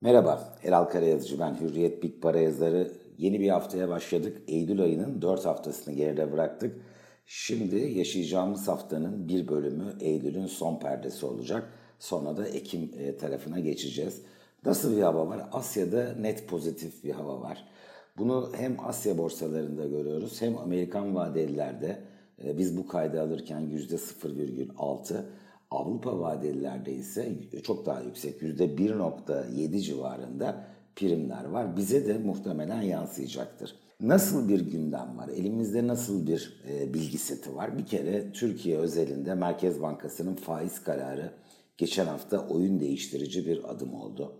Merhaba, Eral Karayazıcı ben. Hürriyet Big Para yazarı. Yeni bir haftaya başladık. Eylül ayının 4 haftasını geride bıraktık. Şimdi yaşayacağımız haftanın bir bölümü Eylül'ün son perdesi olacak. Sonra da Ekim e, tarafına geçeceğiz. Nasıl bir hava var? Asya'da net pozitif bir hava var. Bunu hem Asya borsalarında görüyoruz hem Amerikan vadelilerde. E, biz bu kaydı alırken %0,6 Avrupa vadelilerde ise çok daha yüksek %1.7 civarında primler var. Bize de muhtemelen yansıyacaktır. Nasıl bir gündem var? Elimizde nasıl bir e, bilgi seti var? Bir kere Türkiye özelinde Merkez Bankası'nın faiz kararı geçen hafta oyun değiştirici bir adım oldu.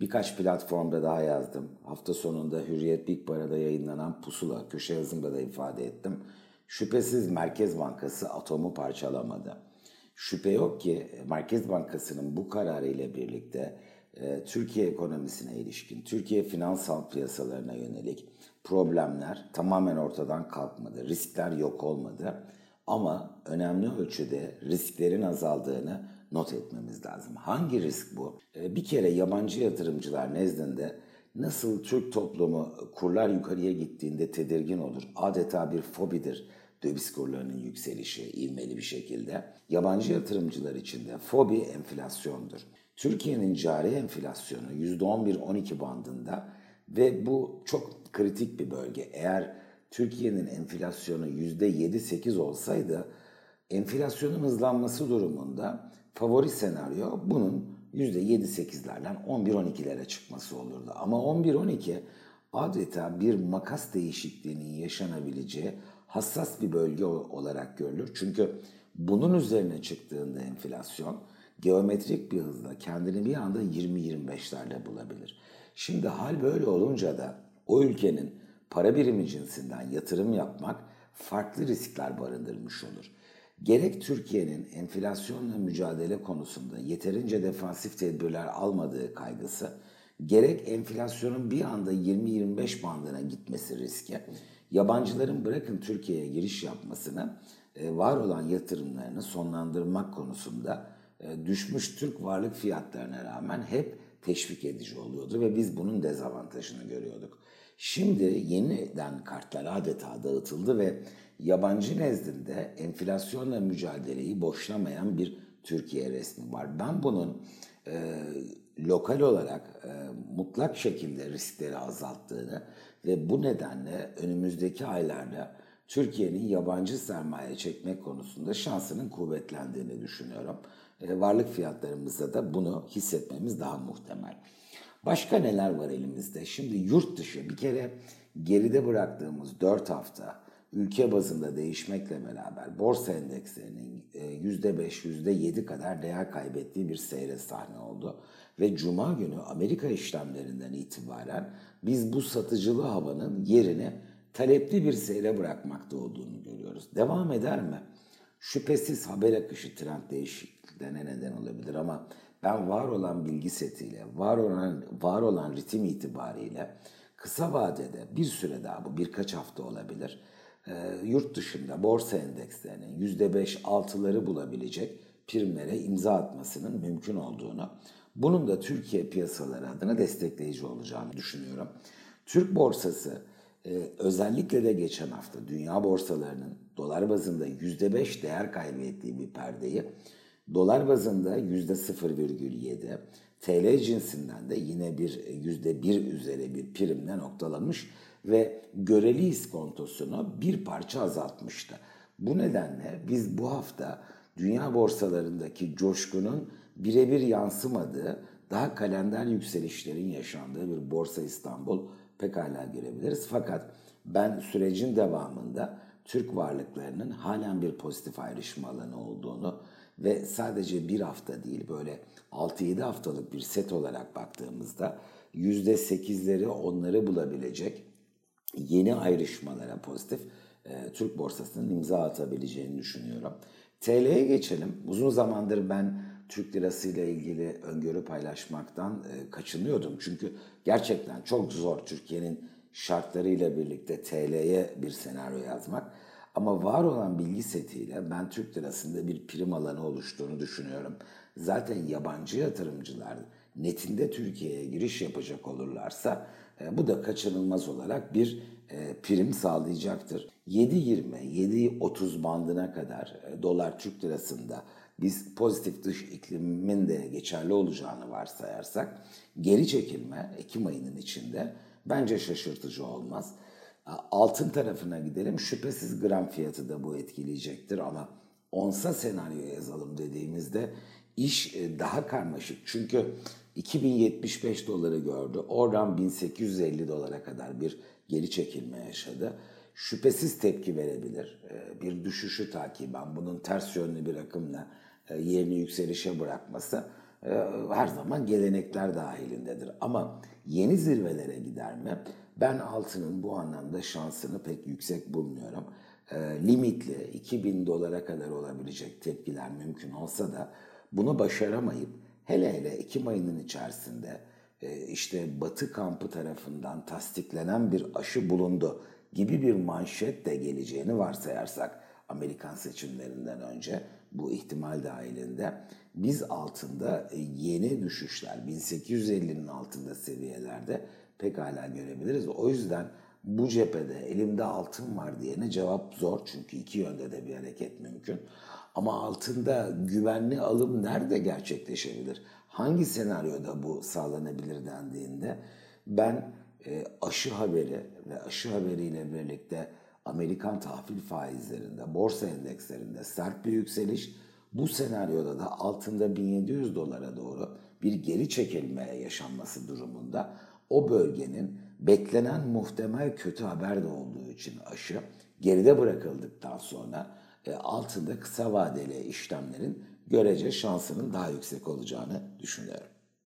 Birkaç platformda daha yazdım. Hafta sonunda Hürriyet Big Para'da yayınlanan pusula köşe yazımda da ifade ettim. Şüphesiz Merkez Bankası atomu parçalamadı. Şüphe yok ki Merkez Bankası'nın bu kararı ile birlikte e, Türkiye ekonomisine ilişkin, Türkiye finansal piyasalarına yönelik problemler tamamen ortadan kalkmadı. Riskler yok olmadı. Ama önemli ölçüde risklerin azaldığını not etmemiz lazım. Hangi risk bu? E, bir kere yabancı yatırımcılar nezdinde nasıl Türk toplumu kurlar yukarıya gittiğinde tedirgin olur. Adeta bir fobidir döviz kurlarının yükselişi ivmeli bir şekilde. Yabancı yatırımcılar için de fobi enflasyondur. Türkiye'nin cari enflasyonu %11-12 bandında ve bu çok kritik bir bölge. Eğer Türkiye'nin enflasyonu %7-8 olsaydı enflasyonun hızlanması durumunda favori senaryo bunun %7-8'lerden 11-12'lere çıkması olurdu. Ama 11-12 adeta bir makas değişikliğinin yaşanabileceği hassas bir bölge olarak görülür. Çünkü bunun üzerine çıktığında enflasyon geometrik bir hızla kendini bir anda 20-25'lerde bulabilir. Şimdi hal böyle olunca da o ülkenin para birimi cinsinden yatırım yapmak farklı riskler barındırmış olur. Gerek Türkiye'nin enflasyonla mücadele konusunda yeterince defansif tedbirler almadığı kaygısı, gerek enflasyonun bir anda 20-25 bandına gitmesi riski, yabancıların bırakın Türkiye'ye giriş yapmasını, e, var olan yatırımlarını sonlandırmak konusunda e, düşmüş Türk varlık fiyatlarına rağmen hep teşvik edici oluyordu ve biz bunun dezavantajını görüyorduk. Şimdi yeniden kartlar adeta dağıtıldı ve yabancı nezdinde enflasyonla mücadeleyi boşlamayan bir Türkiye resmi var. Ben bunun e, lokal olarak e, mutlak şekilde riskleri azalttığını ve bu nedenle önümüzdeki aylarda Türkiye'nin yabancı sermaye çekmek konusunda şansının kuvvetlendiğini düşünüyorum. E, varlık fiyatlarımızda da bunu hissetmemiz daha muhtemel. Başka neler var elimizde? Şimdi yurt dışı bir kere geride bıraktığımız 4 hafta ülke bazında değişmekle beraber borsa endekslerinin %5, %7 kadar değer kaybettiği bir seyre sahne oldu. Ve Cuma günü Amerika işlemlerinden itibaren biz bu satıcılı havanın yerini talepli bir seyre bırakmakta olduğunu görüyoruz. Devam eder mi? Şüphesiz haber akışı trend değişikliklerine neden olabilir ama ben var olan bilgi setiyle, var olan, var olan ritim itibariyle kısa vadede bir süre daha bu birkaç hafta olabilir e, yurt dışında borsa endekslerinin %5-6'ları bulabilecek primlere imza atmasının mümkün olduğunu, bunun da Türkiye piyasaları adına destekleyici olacağını düşünüyorum. Türk borsası e, özellikle de geçen hafta dünya borsalarının dolar bazında %5 değer kaybettiği bir perdeyi dolar bazında %0,7, TL cinsinden de yine bir %1 üzeri bir primle noktalamış ve göreli iskontosunu bir parça azaltmıştı. Bu nedenle biz bu hafta dünya borsalarındaki coşkunun birebir yansımadığı, daha kalender yükselişlerin yaşandığı bir Borsa İstanbul pekala görebiliriz. Fakat ben sürecin devamında Türk varlıklarının halen bir pozitif ayrışma alanı olduğunu ve sadece bir hafta değil böyle 6-7 haftalık bir set olarak baktığımızda %8'leri onları bulabilecek yeni ayrışmalara pozitif e, Türk borsasının imza atabileceğini düşünüyorum. TL'ye geçelim. Uzun zamandır ben Türk lirası ile ilgili öngörü paylaşmaktan e, kaçınıyordum. Çünkü gerçekten çok zor Türkiye'nin şartlarıyla birlikte TL'ye bir senaryo yazmak. Ama var olan bilgi setiyle ben Türk lirasında bir prim alanı oluştuğunu düşünüyorum. Zaten yabancı yatırımcılar netinde Türkiye'ye giriş yapacak olurlarsa e, bu da kaçınılmaz olarak bir e, prim sağlayacaktır. 7.20, 7.30 bandına kadar e, dolar Türk lirasında biz pozitif dış iklimin de geçerli olacağını varsayarsak geri çekilme Ekim ayının içinde bence şaşırtıcı olmaz. Altın tarafına gidelim. Şüphesiz gram fiyatı da bu etkileyecektir ama onsa senaryo yazalım dediğimizde iş daha karmaşık. Çünkü 2075 doları gördü. Oradan 1850 dolara kadar bir geri çekilme yaşadı. Şüphesiz tepki verebilir. E, bir düşüşü takiben bunun ters yönlü bir akımla e, yerini yükselişe bırakması her zaman gelenekler dahilindedir. Ama yeni zirvelere gider mi? Ben altının bu anlamda şansını pek yüksek bulmuyorum. Limitli 2000 dolara kadar olabilecek tepkiler mümkün olsa da bunu başaramayıp hele hele Ekim ayının içerisinde e, işte Batı kampı tarafından tasdiklenen bir aşı bulundu gibi bir manşet de geleceğini varsayarsak Amerikan seçimlerinden önce bu ihtimal dahilinde biz altında e, yeni düşüşler 1850'nin altında seviyelerde pekala görebiliriz. O yüzden bu cephede elimde altın var diyene cevap zor çünkü iki yönde de bir hareket mümkün. Ama altında güvenli alım nerede gerçekleşebilir? Hangi senaryoda bu sağlanabilir dendiğinde ben e, aşı haberi ve aşı haberiyle birlikte Amerikan tahvil faizlerinde, borsa endekslerinde sert bir yükseliş, bu senaryoda da altında 1700 dolara doğru bir geri çekilme yaşanması durumunda o bölgenin beklenen muhtemel kötü haber de olduğu için aşı geride bırakıldıktan sonra e, altında kısa vadeli işlemlerin görece şansının daha yüksek olacağını düşünüyorum.